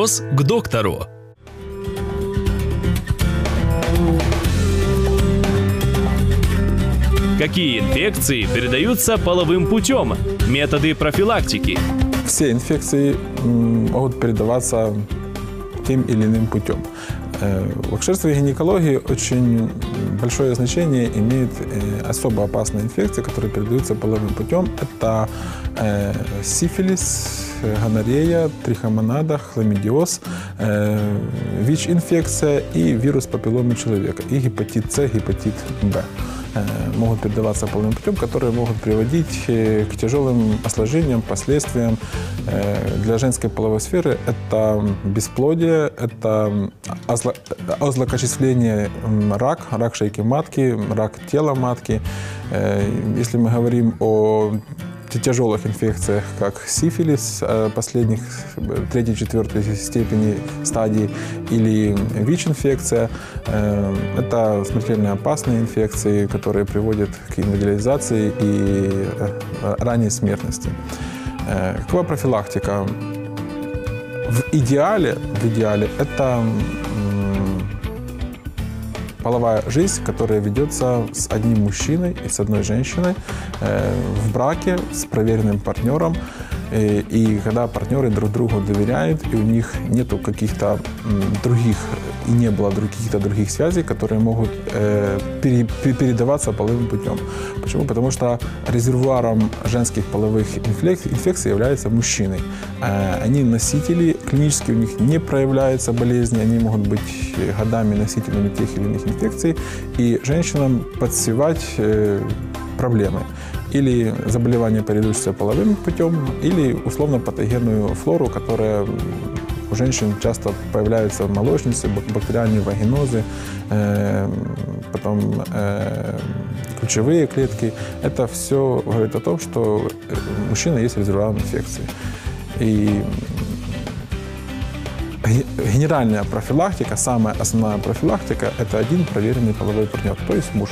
Вопрос к доктору. Какие инфекции передаются половым путем? Методы профилактики. Все инфекции могут передаваться тем или иным путем. Э, В акушерстве и гинекологии очень большое значение имеет э, особо опасные инфекции, которые передаются половым путем. Это э, сифилис, гонорея, трихомонада, хламидиоз, э, ВИЧ-инфекция и вирус папилломы человека, и гепатит С, гепатит Б э, могут передаваться половым путем, которые могут приводить э, к тяжелым осложнениям, последствиям э, для женской половой сферы. Это бесплодие, это озло- озлокочисление, рак, рак шейки матки, рак тела матки. Э, Если мы говорим о тяжелых инфекциях, как сифилис э, последних э, третьей, четвертой степени стадии или ВИЧ-инфекция. Э, Это смертельно опасные инфекции, которые приводят к инвалидизации и ранней смертности. Какова профилактика? В идеале, в идеале это половая жизнь, которая ведется с одним мужчиной и с одной женщиной э, в браке с проверенным партнером. И, когда партнеры друг другу доверяют, и у них нету каких-то других, и не было каких-то других связей, которые могут пере- пе- передаваться половым путем. Почему? Потому что резервуаром женских половых инфекций является мужчины. Э, Они носители, клинически у них не проявляются болезни, они могут быть годами носителями тех или иных инфекций, и женщинам подсевать э, проблемы. Или заболевания, передающиеся половым путем, или условно-патогенную флору, которая у женщин часто появляются молочницы, бак- бактериальные вагинозы, э, потом э, ключевые клетки. Это все говорит о том, что э, мужчина есть резервуар инфекции. И ге- генеральная профилактика, самая основная профилактика – это один проверенный половой партнер, то есть муж.